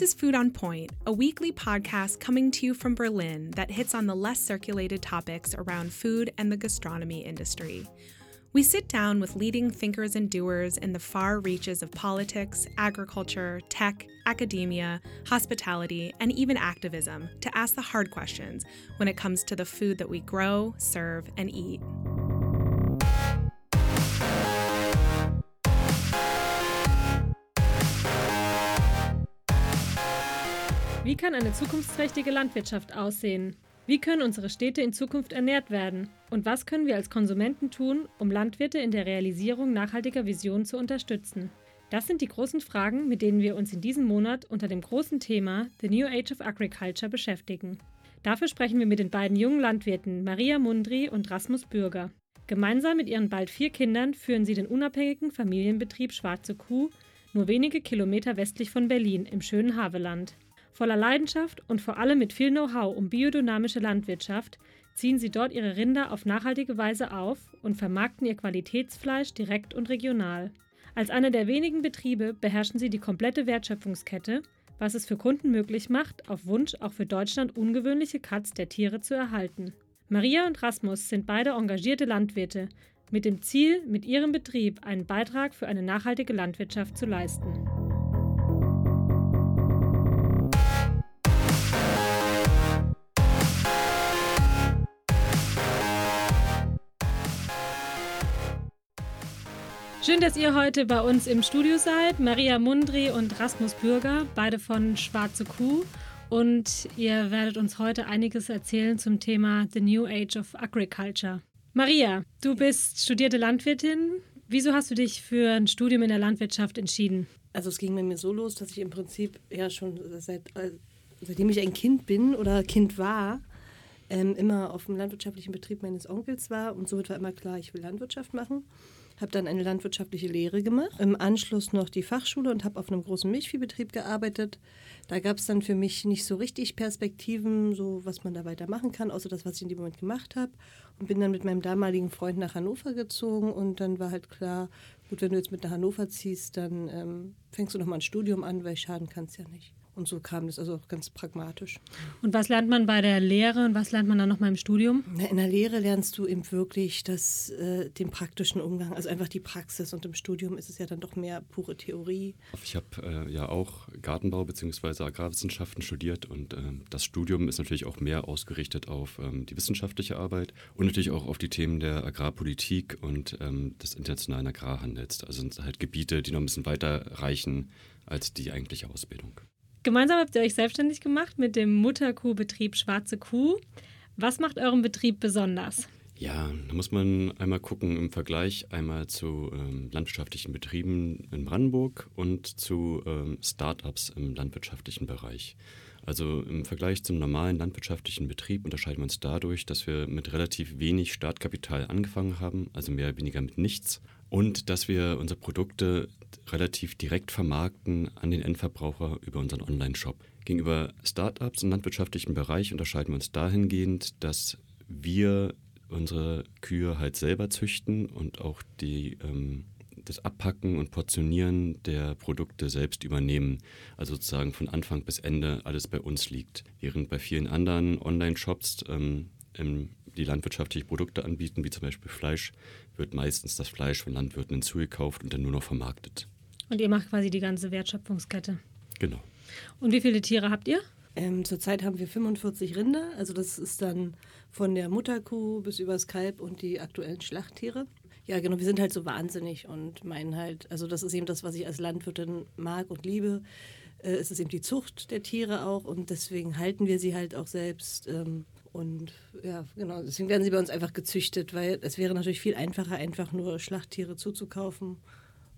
This is Food on Point, a weekly podcast coming to you from Berlin that hits on the less circulated topics around food and the gastronomy industry. We sit down with leading thinkers and doers in the far reaches of politics, agriculture, tech, academia, hospitality, and even activism to ask the hard questions when it comes to the food that we grow, serve, and eat. Wie kann eine zukunftsträchtige Landwirtschaft aussehen? Wie können unsere Städte in Zukunft ernährt werden? Und was können wir als Konsumenten tun, um Landwirte in der Realisierung nachhaltiger Visionen zu unterstützen? Das sind die großen Fragen, mit denen wir uns in diesem Monat unter dem großen Thema The New Age of Agriculture beschäftigen. Dafür sprechen wir mit den beiden jungen Landwirten Maria Mundri und Rasmus Bürger. Gemeinsam mit ihren bald vier Kindern führen sie den unabhängigen Familienbetrieb Schwarze Kuh nur wenige Kilometer westlich von Berlin im schönen Haveland. Voller Leidenschaft und vor allem mit viel Know-how um biodynamische Landwirtschaft ziehen sie dort ihre Rinder auf nachhaltige Weise auf und vermarkten ihr Qualitätsfleisch direkt und regional. Als einer der wenigen Betriebe beherrschen sie die komplette Wertschöpfungskette, was es für Kunden möglich macht, auf Wunsch auch für Deutschland ungewöhnliche Cuts der Tiere zu erhalten. Maria und Rasmus sind beide engagierte Landwirte, mit dem Ziel, mit ihrem Betrieb einen Beitrag für eine nachhaltige Landwirtschaft zu leisten. Schön, dass ihr heute bei uns im Studio seid. Maria Mundri und Rasmus Bürger, beide von Schwarze Kuh. Und ihr werdet uns heute einiges erzählen zum Thema The New Age of Agriculture. Maria, du bist studierte Landwirtin. Wieso hast du dich für ein Studium in der Landwirtschaft entschieden? Also es ging bei mir so los, dass ich im Prinzip ja schon seit, äh, seitdem ich ein Kind bin oder Kind war, ähm, immer auf dem landwirtschaftlichen Betrieb meines Onkels war und somit war immer klar, ich will Landwirtschaft machen habe dann eine landwirtschaftliche Lehre gemacht, im Anschluss noch die Fachschule und habe auf einem großen Milchviehbetrieb gearbeitet. Da gab es dann für mich nicht so richtig Perspektiven, so was man da weitermachen kann, außer das, was ich in dem Moment gemacht habe. Und bin dann mit meinem damaligen Freund nach Hannover gezogen und dann war halt klar, gut, wenn du jetzt mit nach Hannover ziehst, dann ähm, fängst du noch mal ein Studium an, weil schaden kannst ja nicht. Und so kam das also auch ganz pragmatisch. Und was lernt man bei der Lehre und was lernt man dann nochmal im Studium? In der Lehre lernst du eben wirklich das, äh, den praktischen Umgang, also einfach die Praxis. Und im Studium ist es ja dann doch mehr pure Theorie. Ich habe äh, ja auch Gartenbau bzw. Agrarwissenschaften studiert und äh, das Studium ist natürlich auch mehr ausgerichtet auf ähm, die wissenschaftliche Arbeit und natürlich auch auf die Themen der Agrarpolitik und ähm, des internationalen Agrarhandels. Also sind halt Gebiete, die noch ein bisschen weiter reichen als die eigentliche Ausbildung. Gemeinsam habt ihr euch selbstständig gemacht mit dem Mutterkuhbetrieb Schwarze Kuh. Was macht euren Betrieb besonders? Ja, da muss man einmal gucken im Vergleich einmal zu ähm, landwirtschaftlichen Betrieben in Brandenburg und zu ähm, Startups im landwirtschaftlichen Bereich. Also im Vergleich zum normalen landwirtschaftlichen Betrieb unterscheiden wir uns dadurch, dass wir mit relativ wenig Startkapital angefangen haben, also mehr oder weniger mit nichts, und dass wir unsere Produkte relativ direkt vermarkten an den Endverbraucher über unseren Online-Shop. Gegenüber Startups im landwirtschaftlichen Bereich unterscheiden wir uns dahingehend, dass wir unsere Kühe halt selber züchten und auch die, ähm, das Abpacken und Portionieren der Produkte selbst übernehmen. Also sozusagen von Anfang bis Ende alles bei uns liegt. Während bei vielen anderen Online-Shops ähm, die landwirtschaftliche Produkte anbieten, wie zum Beispiel Fleisch, wird meistens das Fleisch von Landwirten hinzugekauft und dann nur noch vermarktet. Und ihr macht quasi die ganze Wertschöpfungskette. Genau. Und wie viele Tiere habt ihr? Ähm, zurzeit haben wir 45 Rinder. Also das ist dann von der Mutterkuh bis übers Kalb und die aktuellen Schlachttiere. Ja, genau, wir sind halt so wahnsinnig und meinen halt, also das ist eben das, was ich als Landwirtin mag und liebe. Äh, es ist eben die Zucht der Tiere auch und deswegen halten wir sie halt auch selbst. Ähm, und ja, genau, deswegen werden sie bei uns einfach gezüchtet, weil es wäre natürlich viel einfacher, einfach nur Schlachttiere zuzukaufen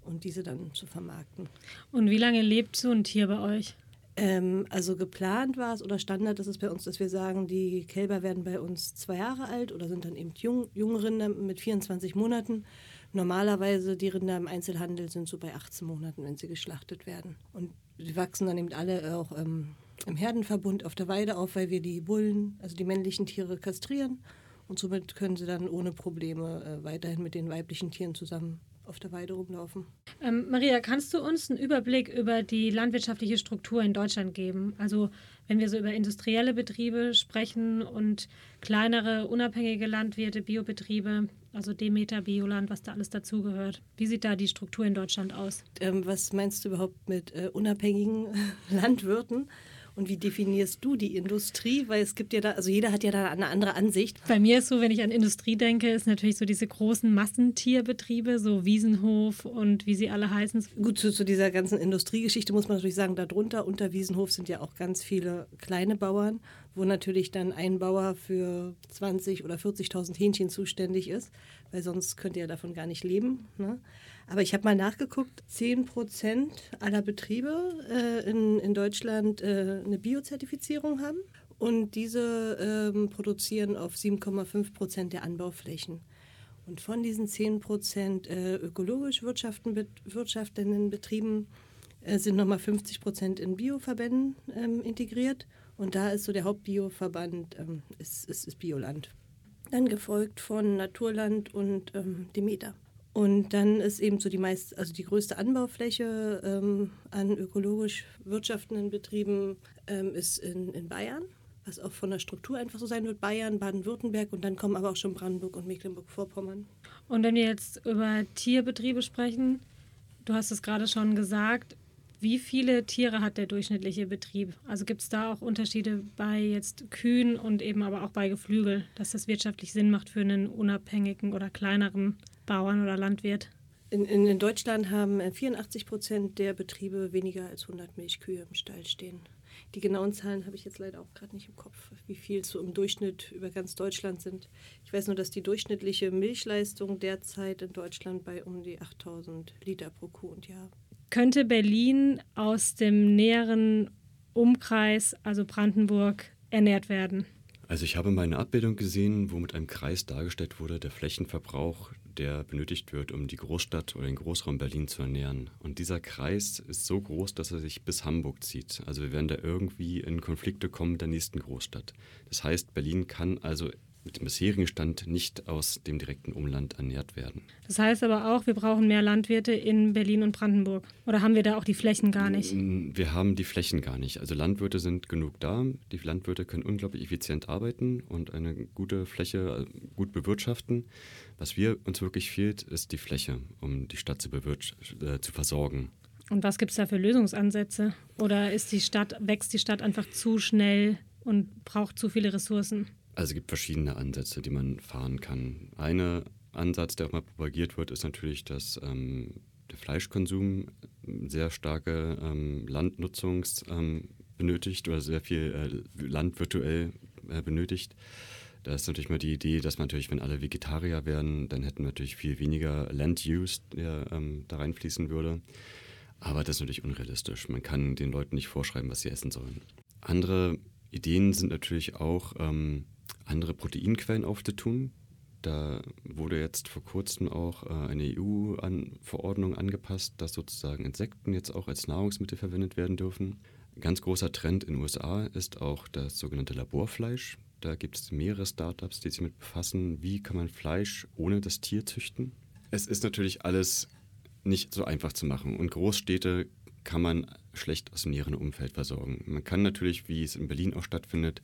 und diese dann zu vermarkten. Und wie lange lebt so ein Tier bei euch? Ähm, also geplant war es oder Standard ist es bei uns, dass wir sagen, die Kälber werden bei uns zwei Jahre alt oder sind dann eben jung, junge Rinder mit 24 Monaten. Normalerweise die Rinder im Einzelhandel sind so bei 18 Monaten, wenn sie geschlachtet werden. Und die wachsen dann eben alle auch ähm, im Herdenverbund auf der Weide auf, weil wir die Bullen, also die männlichen Tiere kastrieren. Und somit können sie dann ohne Probleme äh, weiterhin mit den weiblichen Tieren zusammen auf der Weide rumlaufen. Ähm, Maria, kannst du uns einen Überblick über die landwirtschaftliche Struktur in Deutschland geben? Also wenn wir so über industrielle Betriebe sprechen und kleinere, unabhängige Landwirte, Biobetriebe, also Demeter, Bioland, was da alles dazugehört. Wie sieht da die Struktur in Deutschland aus? Ähm, was meinst du überhaupt mit äh, unabhängigen Landwirten? Und wie definierst du die Industrie? Weil es gibt ja da, also jeder hat ja da eine andere Ansicht. Bei mir ist so, wenn ich an Industrie denke, ist natürlich so diese großen Massentierbetriebe, so Wiesenhof und wie sie alle heißen. Gut, zu, zu dieser ganzen Industriegeschichte muss man natürlich sagen, darunter unter Wiesenhof sind ja auch ganz viele kleine Bauern, wo natürlich dann ein Bauer für 20 oder 40.000 Hähnchen zuständig ist, weil sonst könnt ihr davon gar nicht leben. Ne? Aber ich habe mal nachgeguckt, 10 Prozent aller Betriebe äh, in, in Deutschland äh, eine Biozertifizierung haben. Und diese ähm, produzieren auf 7,5 Prozent der Anbauflächen. Und von diesen 10 Prozent äh, ökologisch wirtschaftenden Betrieben äh, sind nochmal 50 Prozent in Bioverbänden ähm, integriert. Und da ist so der Hauptbioverband, ähm, ist, ist, ist Bioland. Dann gefolgt von Naturland und ähm, Demeter. Und dann ist eben so die meist, also die größte Anbaufläche ähm, an ökologisch wirtschaftenden Betrieben ähm, ist in, in Bayern, was auch von der Struktur einfach so sein wird. Bayern, Baden-Württemberg und dann kommen aber auch schon Brandenburg und Mecklenburg-Vorpommern. Und wenn wir jetzt über Tierbetriebe sprechen, du hast es gerade schon gesagt, wie viele Tiere hat der durchschnittliche Betrieb? Also gibt es da auch Unterschiede bei jetzt Kühen und eben aber auch bei Geflügel, dass das wirtschaftlich Sinn macht für einen unabhängigen oder kleineren Bauern oder Landwirt? In, in, in Deutschland haben 84 äh, Prozent der Betriebe weniger als 100 Milchkühe im Stall stehen. Die genauen Zahlen habe ich jetzt leider auch gerade nicht im Kopf, wie viel so im Durchschnitt über ganz Deutschland sind. Ich weiß nur, dass die durchschnittliche Milchleistung derzeit in Deutschland bei um die 8000 Liter pro Kuh und Jahr. Könnte Berlin aus dem näheren Umkreis, also Brandenburg, ernährt werden? Also ich habe meine Abbildung gesehen, wo mit einem Kreis dargestellt wurde, der Flächenverbrauch der benötigt wird, um die Großstadt oder den Großraum Berlin zu ernähren. Und dieser Kreis ist so groß, dass er sich bis Hamburg zieht. Also wir werden da irgendwie in Konflikte kommen mit der nächsten Großstadt. Das heißt, Berlin kann also mit dem bisherigen Stand nicht aus dem direkten Umland ernährt werden. Das heißt aber auch, wir brauchen mehr Landwirte in Berlin und Brandenburg. Oder haben wir da auch die Flächen gar nicht? Wir haben die Flächen gar nicht. Also Landwirte sind genug da. Die Landwirte können unglaublich effizient arbeiten und eine gute Fläche äh, gut bewirtschaften. Was wir uns wirklich fehlt, ist die Fläche, um die Stadt zu, äh, zu versorgen. Und was gibt es da für Lösungsansätze? Oder ist die Stadt, wächst die Stadt einfach zu schnell und braucht zu viele Ressourcen? Also es gibt verschiedene Ansätze, die man fahren kann. Ein Ansatz, der auch mal propagiert wird, ist natürlich, dass ähm, der Fleischkonsum sehr starke ähm, Landnutzung ähm, benötigt oder sehr viel äh, Land virtuell äh, benötigt. Da ist natürlich mal die Idee, dass man natürlich, wenn alle Vegetarier wären, dann hätten wir natürlich viel weniger Land-Use, der ähm, da reinfließen würde. Aber das ist natürlich unrealistisch. Man kann den Leuten nicht vorschreiben, was sie essen sollen. Andere Ideen sind natürlich auch, ähm, andere Proteinquellen aufzutun. Da wurde jetzt vor kurzem auch äh, eine EU-Verordnung -An angepasst, dass sozusagen Insekten jetzt auch als Nahrungsmittel verwendet werden dürfen. Ganz großer Trend in den USA ist auch das sogenannte Laborfleisch. Da gibt es mehrere Startups, die sich damit befassen, wie kann man Fleisch ohne das Tier züchten. Es ist natürlich alles nicht so einfach zu machen. Und Großstädte kann man schlecht aus dem näheren Umfeld versorgen. Man kann natürlich, wie es in Berlin auch stattfindet,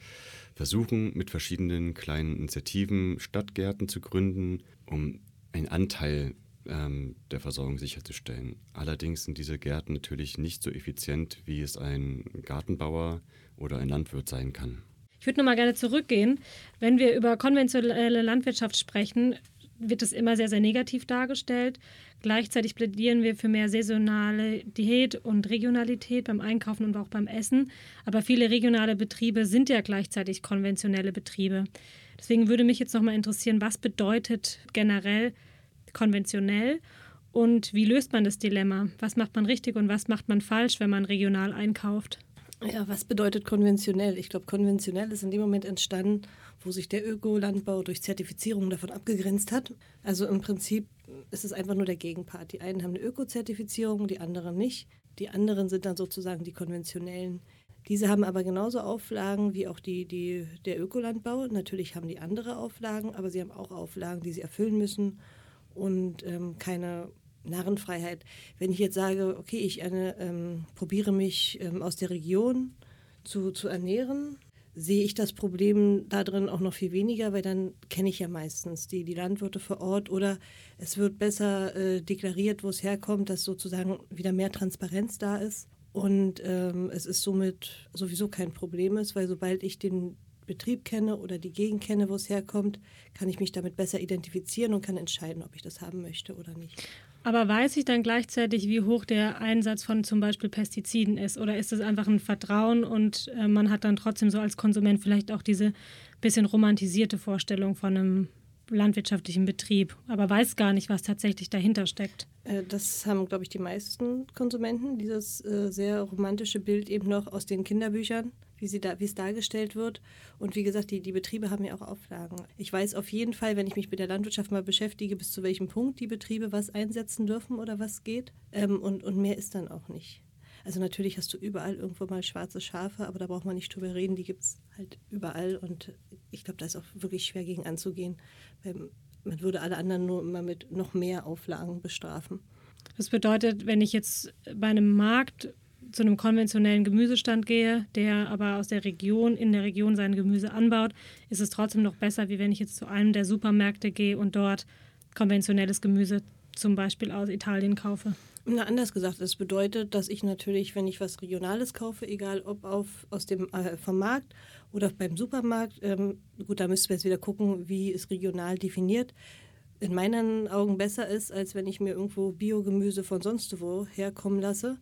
versuchen, mit verschiedenen kleinen Initiativen Stadtgärten zu gründen, um einen Anteil ähm, der Versorgung sicherzustellen. Allerdings sind diese Gärten natürlich nicht so effizient, wie es ein Gartenbauer oder ein Landwirt sein kann. Ich würde noch mal gerne zurückgehen. Wenn wir über konventionelle Landwirtschaft sprechen, wird es immer sehr, sehr negativ dargestellt. Gleichzeitig plädieren wir für mehr saisonale Diät und Regionalität beim Einkaufen und auch beim Essen. Aber viele regionale Betriebe sind ja gleichzeitig konventionelle Betriebe. Deswegen würde mich jetzt noch mal interessieren, was bedeutet generell konventionell und wie löst man das Dilemma? Was macht man richtig und was macht man falsch, wenn man regional einkauft? Ja, was bedeutet konventionell? Ich glaube, konventionell ist in dem Moment entstanden, wo sich der Ökolandbau durch Zertifizierung davon abgegrenzt hat. Also im Prinzip ist es einfach nur der Gegenpart. Die einen haben eine Öko-Zertifizierung, die anderen nicht. Die anderen sind dann sozusagen die konventionellen. Diese haben aber genauso Auflagen wie auch die, die, der Ökolandbau. Natürlich haben die andere Auflagen, aber sie haben auch Auflagen, die sie erfüllen müssen und ähm, keine Narrenfreiheit. Wenn ich jetzt sage, okay, ich eine, ähm, probiere mich ähm, aus der Region zu, zu ernähren, sehe ich das Problem darin auch noch viel weniger, weil dann kenne ich ja meistens die, die Landwirte vor Ort oder es wird besser äh, deklariert, wo es herkommt, dass sozusagen wieder mehr Transparenz da ist und ähm, es ist somit sowieso kein Problem ist, weil sobald ich den Betrieb kenne oder die Gegend kenne, wo es herkommt, kann ich mich damit besser identifizieren und kann entscheiden, ob ich das haben möchte oder nicht. Aber weiß ich dann gleichzeitig, wie hoch der Einsatz von zum Beispiel Pestiziden ist? Oder ist es einfach ein Vertrauen und äh, man hat dann trotzdem so als Konsument vielleicht auch diese bisschen romantisierte Vorstellung von einem landwirtschaftlichen Betrieb, aber weiß gar nicht, was tatsächlich dahinter steckt? Äh, das haben, glaube ich, die meisten Konsumenten, dieses äh, sehr romantische Bild eben noch aus den Kinderbüchern wie, sie da, wie es dargestellt wird. Und wie gesagt, die, die Betriebe haben ja auch Auflagen. Ich weiß auf jeden Fall, wenn ich mich mit der Landwirtschaft mal beschäftige, bis zu welchem Punkt die Betriebe was einsetzen dürfen oder was geht. Ähm, und, und mehr ist dann auch nicht. Also natürlich hast du überall irgendwo mal schwarze Schafe, aber da braucht man nicht drüber reden, die gibt es halt überall. Und ich glaube, da ist auch wirklich schwer gegen anzugehen. Man würde alle anderen nur immer mit noch mehr Auflagen bestrafen. Das bedeutet, wenn ich jetzt bei einem Markt zu einem konventionellen Gemüsestand gehe, der aber aus der Region, in der Region sein Gemüse anbaut, ist es trotzdem noch besser, wie wenn ich jetzt zu einem der Supermärkte gehe und dort konventionelles Gemüse zum Beispiel aus Italien kaufe. Na, anders gesagt, das bedeutet, dass ich natürlich, wenn ich was Regionales kaufe, egal ob auf, aus dem, äh, vom Markt oder beim Supermarkt, ähm, gut, da müssten wir jetzt wieder gucken, wie ist regional definiert, in meinen Augen besser ist, als wenn ich mir irgendwo Biogemüse von sonst wo herkommen lasse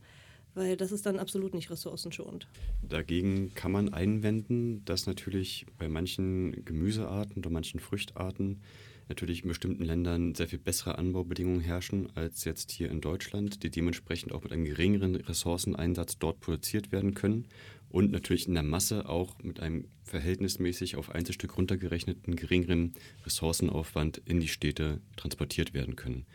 weil das ist dann absolut nicht ressourcenschonend. Dagegen kann man einwenden, dass natürlich bei manchen Gemüsearten oder manchen Früchtarten natürlich in bestimmten Ländern sehr viel bessere Anbaubedingungen herrschen als jetzt hier in Deutschland, die dementsprechend auch mit einem geringeren Ressourceneinsatz dort produziert werden können und natürlich in der Masse auch mit einem verhältnismäßig auf Einzelstück runtergerechneten geringeren Ressourcenaufwand in die Städte transportiert werden können.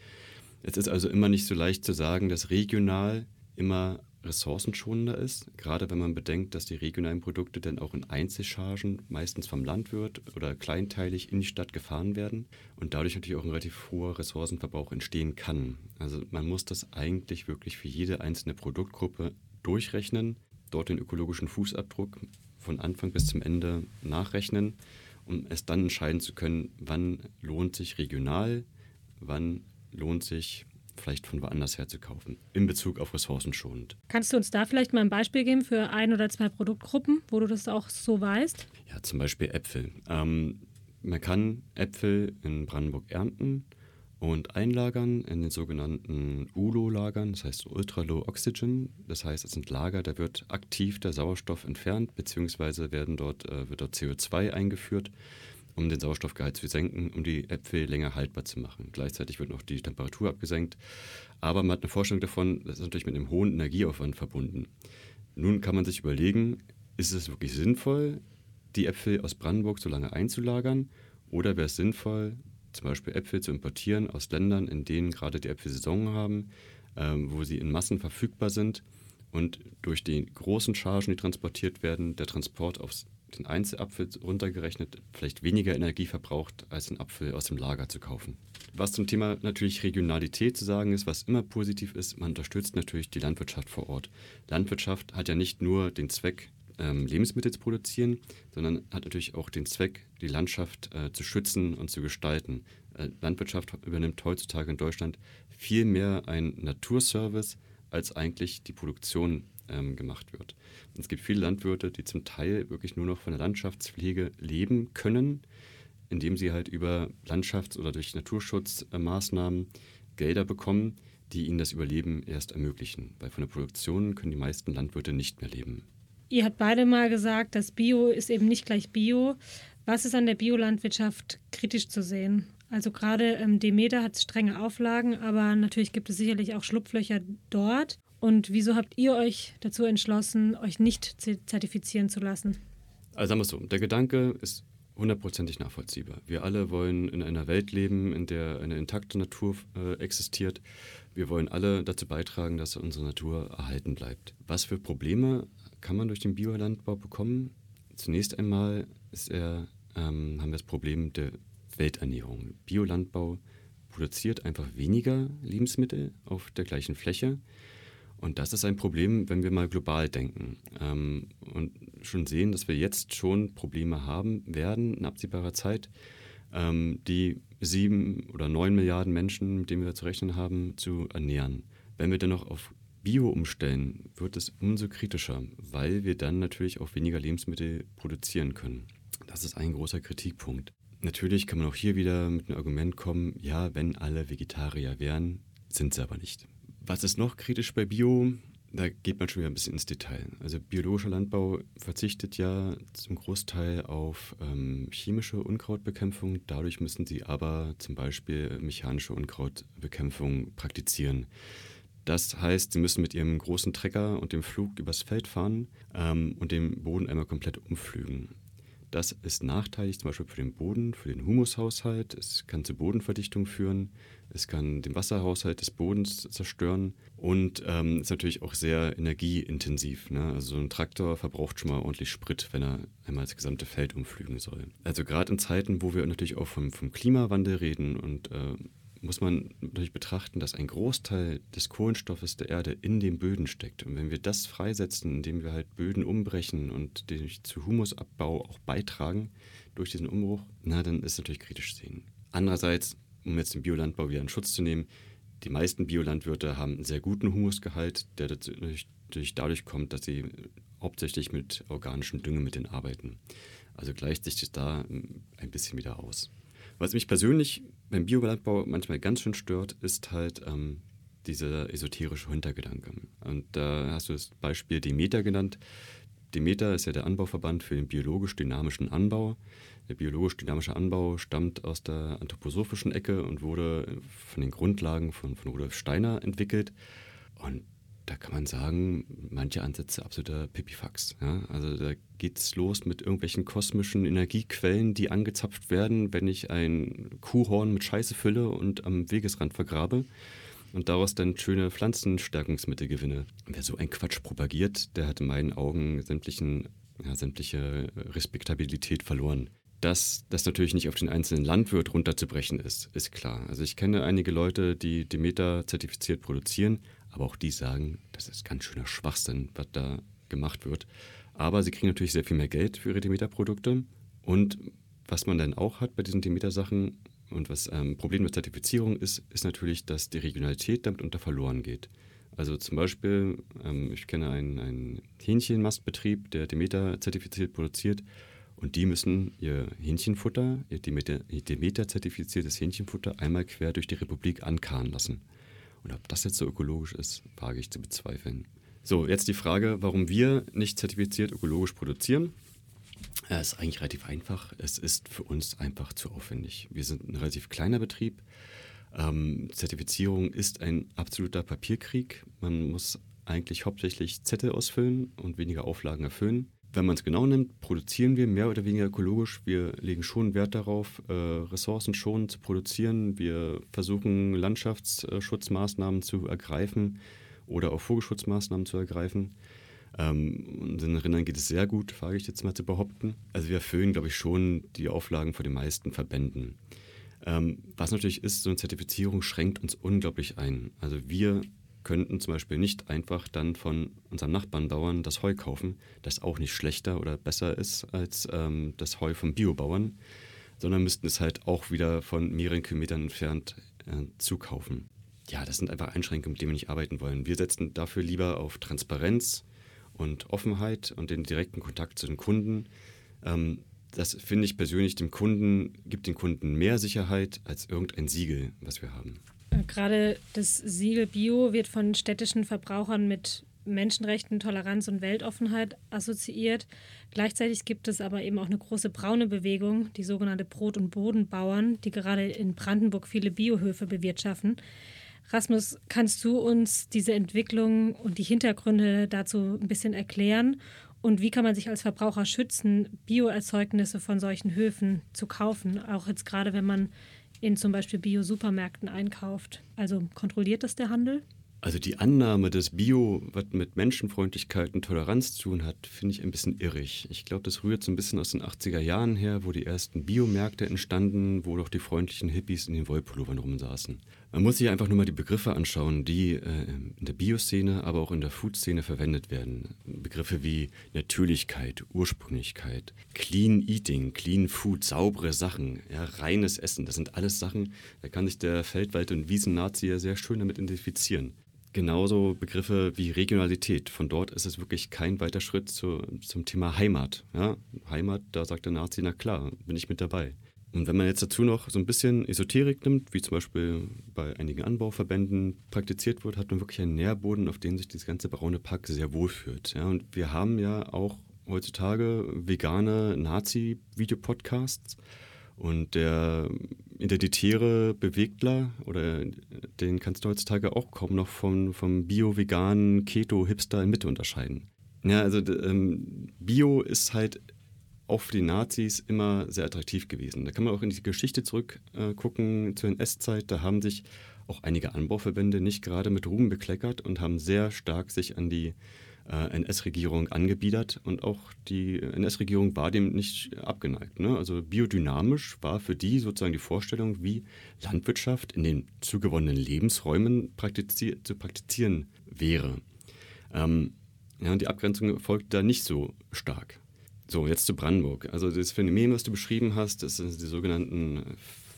Es ist also immer nicht so leicht zu sagen, dass regional immer ressourcenschonender ist, gerade wenn man bedenkt, dass die regionalen Produkte dann auch in Einzelchargen meistens vom Landwirt oder kleinteilig in die Stadt gefahren werden und dadurch natürlich auch ein relativ hoher Ressourcenverbrauch entstehen kann. Also man muss das eigentlich wirklich für jede einzelne Produktgruppe durchrechnen, dort den ökologischen Fußabdruck von Anfang bis zum Ende nachrechnen, um es dann entscheiden zu können, wann lohnt sich regional, wann lohnt sich vielleicht von woanders her zu kaufen, in Bezug auf ressourcenschonend. Kannst du uns da vielleicht mal ein Beispiel geben für ein oder zwei Produktgruppen, wo du das auch so weißt? Ja, zum Beispiel Äpfel. Ähm, man kann Äpfel in Brandenburg ernten und einlagern in den sogenannten ULO-Lagern, das heißt Ultra Low Oxygen. Das heißt, es sind Lager, da wird aktiv der Sauerstoff entfernt, beziehungsweise werden dort, äh, wird dort CO2 eingeführt um den Sauerstoffgehalt zu senken, um die Äpfel länger haltbar zu machen. Gleichzeitig wird noch die Temperatur abgesenkt. Aber man hat eine Vorstellung davon, das ist natürlich mit einem hohen Energieaufwand verbunden. Nun kann man sich überlegen, ist es wirklich sinnvoll, die Äpfel aus Brandenburg so lange einzulagern? Oder wäre es sinnvoll, zum Beispiel Äpfel zu importieren aus Ländern, in denen gerade die Äpfel Saison haben, ähm, wo sie in Massen verfügbar sind und durch die großen Chargen, die transportiert werden, der Transport aufs den Einzelapfel runtergerechnet vielleicht weniger Energie verbraucht, als einen Apfel aus dem Lager zu kaufen. Was zum Thema natürlich Regionalität zu sagen ist, was immer positiv ist, man unterstützt natürlich die Landwirtschaft vor Ort. Landwirtschaft hat ja nicht nur den Zweck, ähm, Lebensmittel zu produzieren, sondern hat natürlich auch den Zweck, die Landschaft äh, zu schützen und zu gestalten. Äh, Landwirtschaft übernimmt heutzutage in Deutschland viel mehr einen Naturservice als eigentlich die Produktion ähm, gemacht wird. Es gibt viele Landwirte, die zum Teil wirklich nur noch von der Landschaftspflege leben können, indem sie halt über Landschafts- oder durch Naturschutzmaßnahmen Gelder bekommen, die ihnen das Überleben erst ermöglichen. Weil von der Produktion können die meisten Landwirte nicht mehr leben. Ihr habt beide mal gesagt, dass Bio ist eben nicht gleich Bio. Was ist an der Biolandwirtschaft kritisch zu sehen? Also gerade ähm, Demeter hat strenge Auflagen, aber natürlich gibt es sicherlich auch Schlupflöcher dort. Und wieso habt ihr euch dazu entschlossen, euch nicht zertifizieren zu lassen? Also sagen wir es so, der Gedanke ist hundertprozentig nachvollziehbar. Wir alle wollen in einer Welt leben, in der eine intakte Natur äh, existiert. Wir wollen alle dazu beitragen, dass unsere Natur erhalten bleibt. Was für Probleme kann man durch den Biolandbau bekommen? Zunächst einmal er, ähm, haben wir das Problem der Welternährung. Biolandbau produziert einfach weniger Lebensmittel auf der gleichen Fläche. Und das ist ein Problem, wenn wir mal global denken ähm, und schon sehen, dass wir jetzt schon Probleme haben werden in absehbarer Zeit, ähm, die sieben oder neun Milliarden Menschen, mit denen wir zu rechnen haben, zu ernähren. Wenn wir dann noch auf Bio umstellen, wird es umso kritischer, weil wir dann natürlich auch weniger Lebensmittel produzieren können. Das ist ein großer Kritikpunkt. Natürlich kann man auch hier wieder mit einem Argument kommen, ja, wenn alle Vegetarier wären, sind sie aber nicht. Was ist noch kritisch bei Bio? Da geht man schon wieder ein bisschen ins Detail. Also biologischer Landbau verzichtet ja zum Großteil auf ähm, chemische Unkrautbekämpfung. Dadurch müssen sie aber zum Beispiel mechanische Unkrautbekämpfung praktizieren. Das heißt, sie müssen mit ihrem großen Trecker und dem Flug übers Feld fahren ähm, und den Boden einmal komplett umflügen. Das ist nachteilig zum Beispiel für den Boden, für den Humushaushalt. Es kann zu Bodenverdichtung führen. Es kann den Wasserhaushalt des Bodens zerstören und ähm, ist natürlich auch sehr energieintensiv. Ne? Also so ein Traktor verbraucht schon mal ordentlich Sprit, wenn er einmal das gesamte Feld umflügen soll. Also gerade in Zeiten, wo wir natürlich auch vom, vom Klimawandel reden und äh, muss man natürlich betrachten, dass ein Großteil des Kohlenstoffes der Erde in den Böden steckt. Und wenn wir das freisetzen, indem wir halt Böden umbrechen und zu Humusabbau auch beitragen durch diesen Umbruch, na, dann ist natürlich kritisch zu sehen. Andererseits, um jetzt den Biolandbau wieder in Schutz zu nehmen, die meisten Biolandwirte haben einen sehr guten Humusgehalt, der natürlich dadurch kommt, dass sie hauptsächlich mit organischen Düngemitteln arbeiten. Also gleicht sich das da ein bisschen wieder aus. Was mich persönlich beim Biolandbau manchmal ganz schön stört, ist halt ähm, dieser esoterische Hintergedanke. Und da hast du das Beispiel Demeter genannt. Demeter ist ja der Anbauverband für den biologisch-dynamischen Anbau. Der biologisch-dynamische Anbau stammt aus der anthroposophischen Ecke und wurde von den Grundlagen von, von Rudolf Steiner entwickelt. Und da kann man sagen, manche Ansätze absoluter Pipifax. Ja? Also da geht es los mit irgendwelchen kosmischen Energiequellen, die angezapft werden, wenn ich ein Kuhhorn mit Scheiße fülle und am Wegesrand vergrabe und daraus dann schöne Pflanzenstärkungsmittel gewinne. Wer so ein Quatsch propagiert, der hat in meinen Augen sämtlichen, ja, sämtliche Respektabilität verloren. Dass das natürlich nicht auf den einzelnen Landwirt runterzubrechen ist, ist klar. Also ich kenne einige Leute, die Demeter zertifiziert produzieren, aber auch die sagen, das ist ganz schöner Schwachsinn, was da gemacht wird. Aber sie kriegen natürlich sehr viel mehr Geld für ihre Demeter-Produkte. Und was man dann auch hat bei diesen Demeter-Sachen und was ein ähm, Problem mit Zertifizierung ist, ist natürlich, dass die Regionalität damit unter verloren geht. Also zum Beispiel, ähm, ich kenne einen, einen Hähnchenmastbetrieb, der Demeter zertifiziert produziert und die müssen ihr Hähnchenfutter, ihr Demeter-zertifiziertes Hähnchenfutter einmal quer durch die Republik ankarren lassen. Und ob das jetzt so ökologisch ist, wage ich zu bezweifeln. So, jetzt die Frage, warum wir nicht zertifiziert ökologisch produzieren. Es ist eigentlich relativ einfach. Es ist für uns einfach zu aufwendig. Wir sind ein relativ kleiner Betrieb. Ähm, Zertifizierung ist ein absoluter Papierkrieg. Man muss eigentlich hauptsächlich Zettel ausfüllen und weniger Auflagen erfüllen wenn man es genau nimmt, produzieren wir mehr oder weniger ökologisch. Wir legen schon Wert darauf, äh, Ressourcen schon zu produzieren. Wir versuchen Landschaftsschutzmaßnahmen zu ergreifen oder auch Vogelschutzmaßnahmen zu ergreifen. Ähm, unseren Rindern geht es sehr gut, wage ich jetzt mal zu behaupten. Also wir erfüllen, glaube ich, schon die Auflagen von den meisten Verbänden. Ähm, was natürlich ist, so eine Zertifizierung schränkt uns unglaublich ein. Also wir könnten zum Beispiel nicht einfach dann von unserem Nachbarnbauern das Heu kaufen, das auch nicht schlechter oder besser ist als ähm, das Heu vom Biobauern, sondern müssten es halt auch wieder von mehreren Kilometern entfernt äh, zukaufen. Ja, das sind einfach Einschränkungen, mit denen wir nicht arbeiten wollen. Wir setzen dafür lieber auf Transparenz und Offenheit und den direkten Kontakt zu den Kunden. Ähm, das finde ich persönlich dem Kunden, gibt den Kunden mehr Sicherheit als irgendein Siegel, was wir haben. Gerade das Siegel Bio wird von städtischen Verbrauchern mit Menschenrechten, Toleranz und Weltoffenheit assoziiert. Gleichzeitig gibt es aber eben auch eine große braune Bewegung, die sogenannte Brot- und Bodenbauern, die gerade in Brandenburg viele Biohöfe bewirtschaften. Rasmus, kannst du uns diese Entwicklung und die Hintergründe dazu ein bisschen erklären? Und wie kann man sich als Verbraucher schützen, Bioerzeugnisse von solchen Höfen zu kaufen? Auch jetzt gerade, wenn man in zum Beispiel Bio-Supermärkten einkauft. Also kontrolliert das der Handel? Also die Annahme, dass Bio was mit Menschenfreundlichkeit und Toleranz zu tun hat, finde ich ein bisschen irrig. Ich glaube, das rührt so ein bisschen aus den 80er Jahren her, wo die ersten Biomärkte entstanden, wo doch die freundlichen Hippies in den Wollpullovern rumsaßen. Man muss sich einfach nur mal die Begriffe anschauen, die äh, in der Bioszene, aber auch in der Food-Szene verwendet werden. Begriffe wie Natürlichkeit, Ursprünglichkeit, Clean Eating, Clean Food, saubere Sachen, ja, reines Essen. Das sind alles Sachen, da kann sich der Feldwald- und Wiesen-Nazi ja sehr schön damit identifizieren. Genauso Begriffe wie Regionalität. Von dort ist es wirklich kein weiter Schritt zu, zum Thema Heimat. Ja, Heimat, da sagt der Nazi, na klar, bin ich mit dabei. Und wenn man jetzt dazu noch so ein bisschen Esoterik nimmt, wie zum Beispiel bei einigen Anbauverbänden praktiziert wird, hat man wirklich einen Nährboden, auf den sich das ganze braune Pack sehr wohlfühlt. Ja, und wir haben ja auch heutzutage vegane Nazi-Videopodcasts. Und der identitäre Bewegtler, oder den kannst du heutzutage auch kaum noch vom, vom Bio-Veganen Keto-Hipster in Mitte unterscheiden. Ja, also ähm, Bio ist halt auch für die Nazis immer sehr attraktiv gewesen. Da kann man auch in die Geschichte zurückgucken äh, zur NS-Zeit. Da haben sich auch einige Anbauverbände nicht gerade mit Ruhm bekleckert und haben sehr stark sich an die äh, NS-Regierung angebiedert und auch die NS-Regierung war dem nicht abgeneigt. Ne? Also biodynamisch war für die sozusagen die Vorstellung, wie Landwirtschaft in den zugewonnenen Lebensräumen praktizier zu praktizieren wäre. Ähm, ja, und die Abgrenzung folgt da nicht so stark. So, jetzt zu Brandenburg. Also das Phänomen, was du beschrieben hast, das sind die sogenannten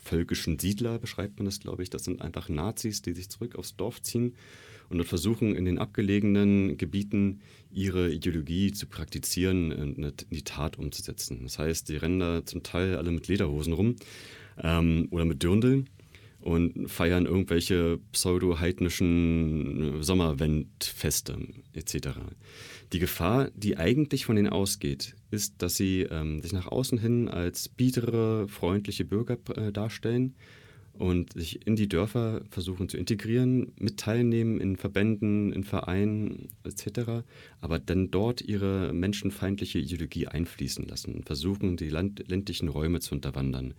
völkischen Siedler, beschreibt man das, glaube ich. Das sind einfach Nazis, die sich zurück aufs Dorf ziehen und dort versuchen, in den abgelegenen Gebieten ihre Ideologie zu praktizieren und in die Tat umzusetzen. Das heißt, die rennen da zum Teil alle mit Lederhosen rum ähm, oder mit Dürndeln und feiern irgendwelche pseudo-heidnischen Sommerwendfeste etc. Die Gefahr, die eigentlich von denen ausgeht, ist, dass sie ähm, sich nach außen hin als biedere, freundliche Bürger äh, darstellen und sich in die Dörfer versuchen zu integrieren, mit teilnehmen in Verbänden, in Vereinen etc., aber dann dort ihre menschenfeindliche Ideologie einfließen lassen und versuchen, die ländlichen Räume zu unterwandern.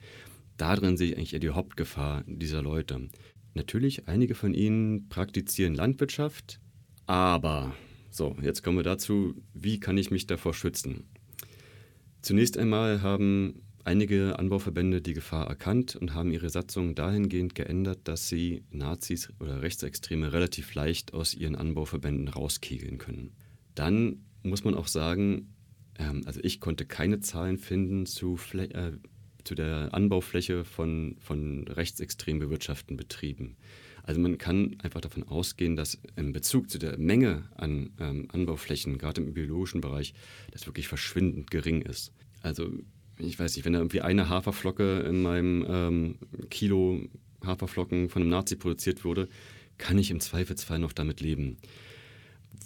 Darin sehe ich eigentlich eher die Hauptgefahr dieser Leute. Natürlich, einige von ihnen praktizieren Landwirtschaft, aber so, jetzt kommen wir dazu, wie kann ich mich davor schützen? Zunächst einmal haben einige Anbauverbände die Gefahr erkannt und haben ihre Satzung dahingehend geändert, dass sie Nazis oder Rechtsextreme relativ leicht aus ihren Anbauverbänden rauskegeln können. Dann muss man auch sagen, ähm, also ich konnte keine Zahlen finden zu, äh, zu der Anbaufläche von, von rechtsextrem bewirtschafteten Betrieben. Also man kann einfach davon ausgehen, dass im Bezug zu der Menge an ähm, Anbauflächen, gerade im biologischen Bereich, das wirklich verschwindend gering ist. Also ich weiß nicht, wenn da irgendwie eine Haferflocke in meinem ähm, Kilo Haferflocken von einem Nazi produziert wurde, kann ich im Zweifelsfall noch damit leben.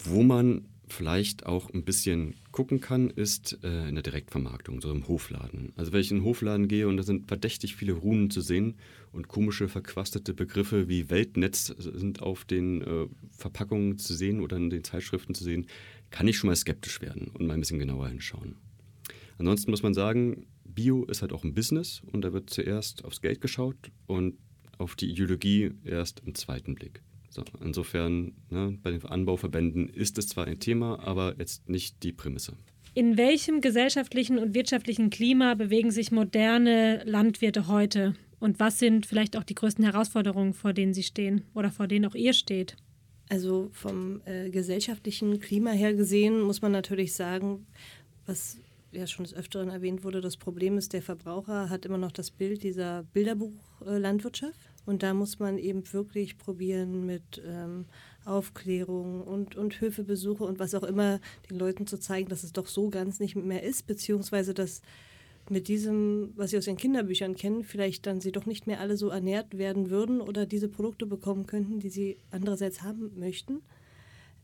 Wo man vielleicht auch ein bisschen gucken kann, ist äh, in der Direktvermarktung, so im Hofladen. Also wenn ich in den Hofladen gehe und da sind verdächtig viele Runen zu sehen und komische verquastete Begriffe wie Weltnetz sind auf den äh, Verpackungen zu sehen oder in den Zeitschriften zu sehen, kann ich schon mal skeptisch werden und mal ein bisschen genauer hinschauen. Ansonsten muss man sagen, Bio ist halt auch ein Business und da wird zuerst aufs Geld geschaut und auf die Ideologie erst im zweiten Blick. So, insofern, ne, bei den Anbauverbänden ist es zwar ein Thema, aber jetzt nicht die Prämisse. In welchem gesellschaftlichen und wirtschaftlichen Klima bewegen sich moderne Landwirte heute? Und was sind vielleicht auch die größten Herausforderungen, vor denen sie stehen oder vor denen auch ihr steht? Also vom äh, gesellschaftlichen Klima her gesehen muss man natürlich sagen, was ja schon des Öfteren erwähnt wurde, das Problem ist, der Verbraucher hat immer noch das Bild dieser Bilderbuchlandwirtschaft. Und da muss man eben wirklich probieren mit ähm, Aufklärung und, und Höfebesuche und was auch immer den Leuten zu zeigen, dass es doch so ganz nicht mehr ist, beziehungsweise dass mit diesem, was sie aus ihren Kinderbüchern kennen, vielleicht dann sie doch nicht mehr alle so ernährt werden würden oder diese Produkte bekommen könnten, die sie andererseits haben möchten.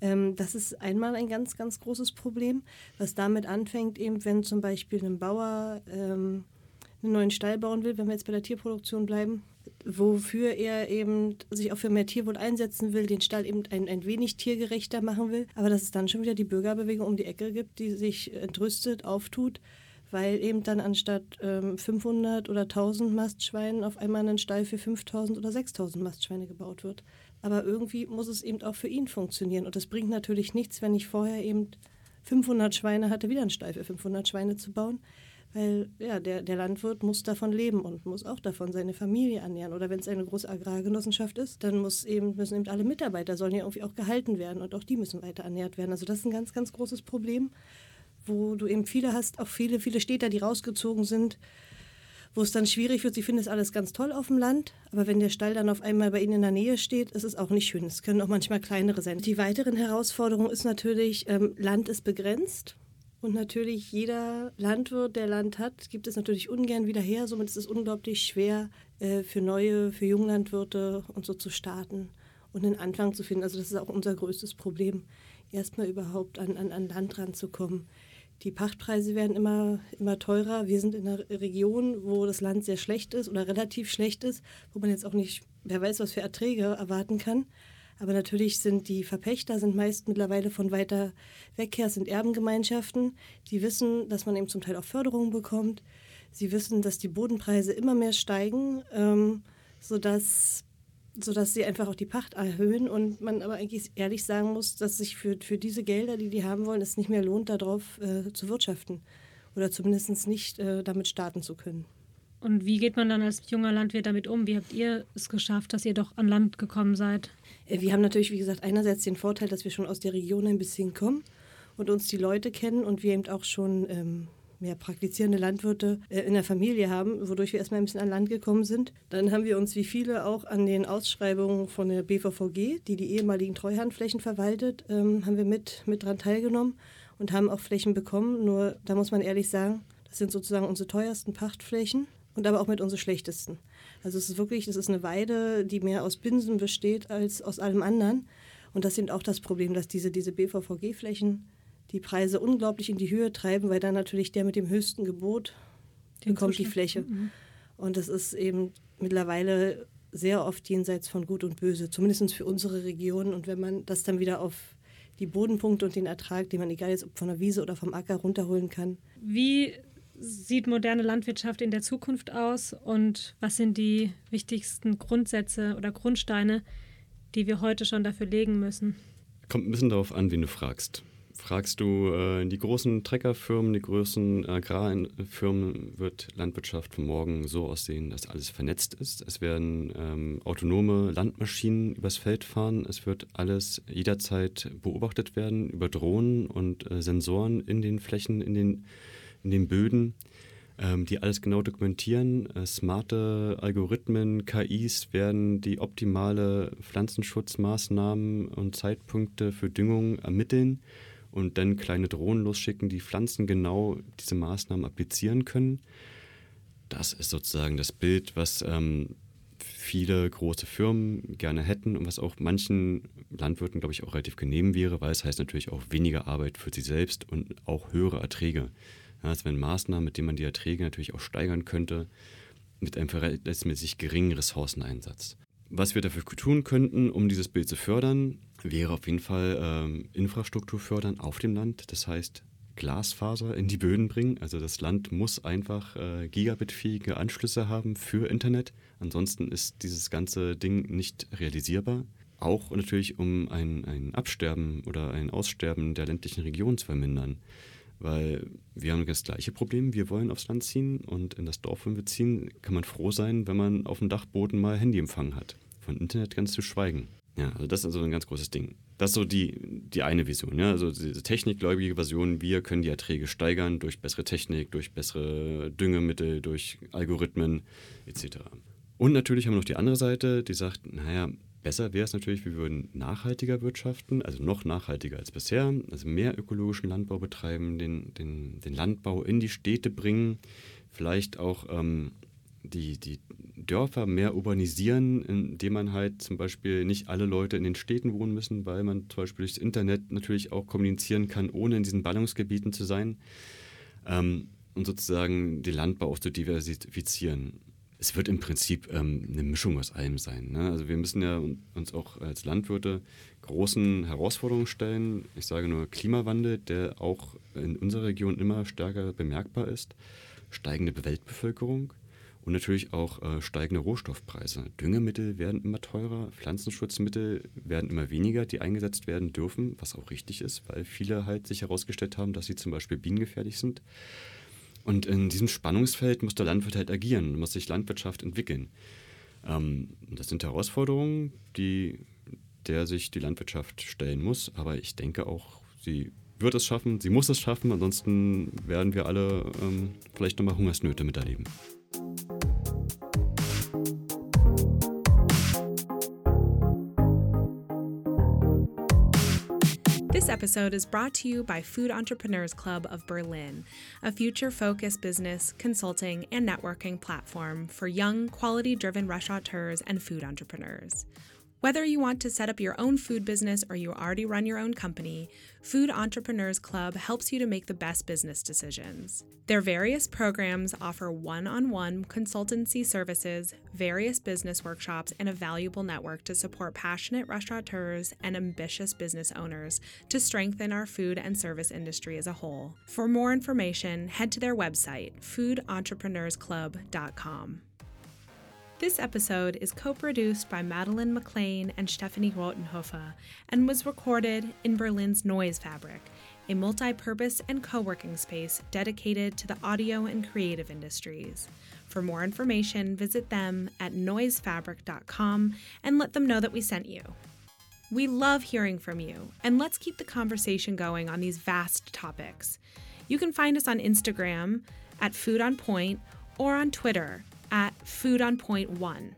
Ähm, das ist einmal ein ganz, ganz großes Problem, was damit anfängt, eben wenn zum Beispiel ein Bauer ähm, einen neuen Stall bauen will, wenn wir jetzt bei der Tierproduktion bleiben, wofür er eben sich auch für mehr Tierwohl einsetzen will, den Stall eben ein, ein wenig tiergerechter machen will, aber dass es dann schon wieder die Bürgerbewegung um die Ecke gibt, die sich entrüstet auftut, weil eben dann anstatt ähm, 500 oder 1000 Mastschweinen auf einmal ein Stall für 5000 oder 6000 Mastschweine gebaut wird aber irgendwie muss es eben auch für ihn funktionieren. Und das bringt natürlich nichts, wenn ich vorher eben 500 Schweine hatte, wieder einen Stall für 500 Schweine zu bauen. Weil ja, der, der Landwirt muss davon leben und muss auch davon seine Familie ernähren. Oder wenn es eine große Agrargenossenschaft ist, dann muss eben, müssen eben alle Mitarbeiter sollen ja irgendwie auch gehalten werden und auch die müssen weiter ernährt werden. Also das ist ein ganz, ganz großes Problem, wo du eben viele hast, auch viele, viele Städter, die rausgezogen sind, wo es dann schwierig wird. Sie finden es alles ganz toll auf dem Land, aber wenn der Stall dann auf einmal bei ihnen in der Nähe steht, ist es auch nicht schön. Es können auch manchmal kleinere sein. Die weiteren Herausforderungen ist natürlich, ähm, Land ist begrenzt. Und natürlich jeder Landwirt, der Land hat, gibt es natürlich ungern wieder her. Somit ist es unglaublich schwer äh, für neue, für Junglandwirte und so zu starten und einen Anfang zu finden. Also das ist auch unser größtes Problem, erstmal überhaupt an, an, an Land ranzukommen. Die Pachtpreise werden immer, immer teurer. Wir sind in einer Region, wo das Land sehr schlecht ist oder relativ schlecht ist, wo man jetzt auch nicht, wer weiß, was für Erträge erwarten kann. Aber natürlich sind die Verpächter sind meist mittlerweile von weiter weg her, sind Erbengemeinschaften. Die wissen, dass man eben zum Teil auch Förderungen bekommt. Sie wissen, dass die Bodenpreise immer mehr steigen, ähm, sodass, sodass sie einfach auch die Pacht erhöhen. Und man aber eigentlich ehrlich sagen muss, dass sich für, für diese Gelder, die die haben wollen, es nicht mehr lohnt, darauf äh, zu wirtschaften. Oder zumindest nicht äh, damit starten zu können. Und wie geht man dann als junger Landwirt damit um? Wie habt ihr es geschafft, dass ihr doch an Land gekommen seid? Äh, wir haben natürlich, wie gesagt, einerseits den Vorteil, dass wir schon aus der Region ein bisschen kommen und uns die Leute kennen und wir eben auch schon ähm, mehr praktizierende Landwirte äh, in der Familie haben, wodurch wir erstmal ein bisschen an Land gekommen sind. Dann haben wir uns wie viele auch an den Ausschreibungen von der BVVG, die die ehemaligen Treuhandflächen verwaltet, ähm, haben wir mit, mit dran teilgenommen und haben auch Flächen bekommen. Nur da muss man ehrlich sagen, das sind sozusagen unsere teuersten Pachtflächen und aber auch mit unsere schlechtesten. Also es ist wirklich, es ist eine Weide, die mehr aus Binsen besteht als aus allem anderen. Und das sind auch das Problem, dass diese, diese BVVG-Flächen die Preise unglaublich in die Höhe treiben, weil dann natürlich der mit dem höchsten Gebot Den bekommt die Fläche. Mhm. Und das ist eben mittlerweile sehr oft jenseits von Gut und Böse, zumindest für unsere Region. Und wenn man das dann wieder auf die Bodenpunkte und den Ertrag, den man egal jetzt ob von der Wiese oder vom Acker runterholen kann. Wie sieht moderne Landwirtschaft in der Zukunft aus und was sind die wichtigsten Grundsätze oder Grundsteine, die wir heute schon dafür legen müssen? Kommt ein bisschen darauf an, wen du fragst. Fragst du äh, die großen Treckerfirmen, die großen Agrarfirmen, wird Landwirtschaft von morgen so aussehen, dass alles vernetzt ist. Es werden ähm, autonome Landmaschinen übers Feld fahren. Es wird alles jederzeit beobachtet werden über Drohnen und äh, Sensoren in den Flächen, in den in den Böden, ähm, die alles genau dokumentieren. Äh, smarte Algorithmen, KIs werden die optimale Pflanzenschutzmaßnahmen und Zeitpunkte für Düngung ermitteln und dann kleine Drohnen losschicken, die Pflanzen genau diese Maßnahmen applizieren können. Das ist sozusagen das Bild, was ähm, viele große Firmen gerne hätten und was auch manchen Landwirten, glaube ich, auch relativ genehm wäre, weil es heißt natürlich auch weniger Arbeit für sie selbst und auch höhere Erträge. Ja, das wären Maßnahmen, mit denen man die Erträge natürlich auch steigern könnte, mit einem verhältnismäßig geringen Ressourceneinsatz. Was wir dafür tun könnten, um dieses Bild zu fördern, wäre auf jeden Fall ähm, Infrastruktur fördern auf dem Land. Das heißt, Glasfaser in die Böden bringen. Also das Land muss einfach äh, gigabitfähige Anschlüsse haben für Internet. Ansonsten ist dieses ganze Ding nicht realisierbar. Auch natürlich, um ein, ein Absterben oder ein Aussterben der ländlichen Region zu vermindern. Weil wir haben das gleiche Problem. Wir wollen aufs Land ziehen und in das Dorf, wenn wir ziehen, kann man froh sein, wenn man auf dem Dachboden mal Handyempfang hat. Von Internet ganz zu schweigen. Ja, also das ist also ein ganz großes Ding. Das ist so die, die eine Vision. Ja? Also diese technikgläubige Version, wir können die Erträge steigern durch bessere Technik, durch bessere Düngemittel, durch Algorithmen etc. Und natürlich haben wir noch die andere Seite, die sagt, naja, Besser wäre es natürlich, wir würden nachhaltiger wirtschaften, also noch nachhaltiger als bisher, also mehr ökologischen Landbau betreiben, den, den, den Landbau in die Städte bringen, vielleicht auch ähm, die, die Dörfer mehr urbanisieren, indem man halt zum Beispiel nicht alle Leute in den Städten wohnen müssen, weil man zum Beispiel durchs Internet natürlich auch kommunizieren kann, ohne in diesen Ballungsgebieten zu sein. Ähm, und sozusagen den Landbau auch zu diversifizieren es wird im Prinzip ähm, eine Mischung aus allem sein. Ne? Also wir müssen ja uns auch als Landwirte großen Herausforderungen stellen. Ich sage nur Klimawandel, der auch in unserer Region immer stärker bemerkbar ist, steigende Weltbevölkerung Und natürlich auch äh, steigende Rohstoffpreise. Düngemittel werden immer teurer, Pflanzenschutzmittel werden immer weniger, die eingesetzt werden dürfen, was auch richtig ist, weil viele halt sich herausgestellt haben, dass sie zum Beispiel bienengefährlich sind. Und in diesem Spannungsfeld muss der Landwirt halt agieren, muss sich Landwirtschaft entwickeln. Ähm, das sind Herausforderungen, die, der sich die Landwirtschaft stellen muss, aber ich denke auch, sie wird es schaffen, sie muss es schaffen, ansonsten werden wir alle ähm, vielleicht nochmal Hungersnöte miterleben. This episode is brought to you by Food Entrepreneurs Club of Berlin, a future focused business, consulting, and networking platform for young, quality driven restaurateurs and food entrepreneurs. Whether you want to set up your own food business or you already run your own company, Food Entrepreneurs Club helps you to make the best business decisions. Their various programs offer one on one consultancy services, various business workshops, and a valuable network to support passionate restaurateurs and ambitious business owners to strengthen our food and service industry as a whole. For more information, head to their website, foodentrepreneursclub.com. This episode is co produced by Madeline McLean and Stephanie Rotenhofer and was recorded in Berlin's Noise Fabric, a multi purpose and co working space dedicated to the audio and creative industries. For more information, visit them at noisefabric.com and let them know that we sent you. We love hearing from you, and let's keep the conversation going on these vast topics. You can find us on Instagram at Food on Point or on Twitter at Food on Point One.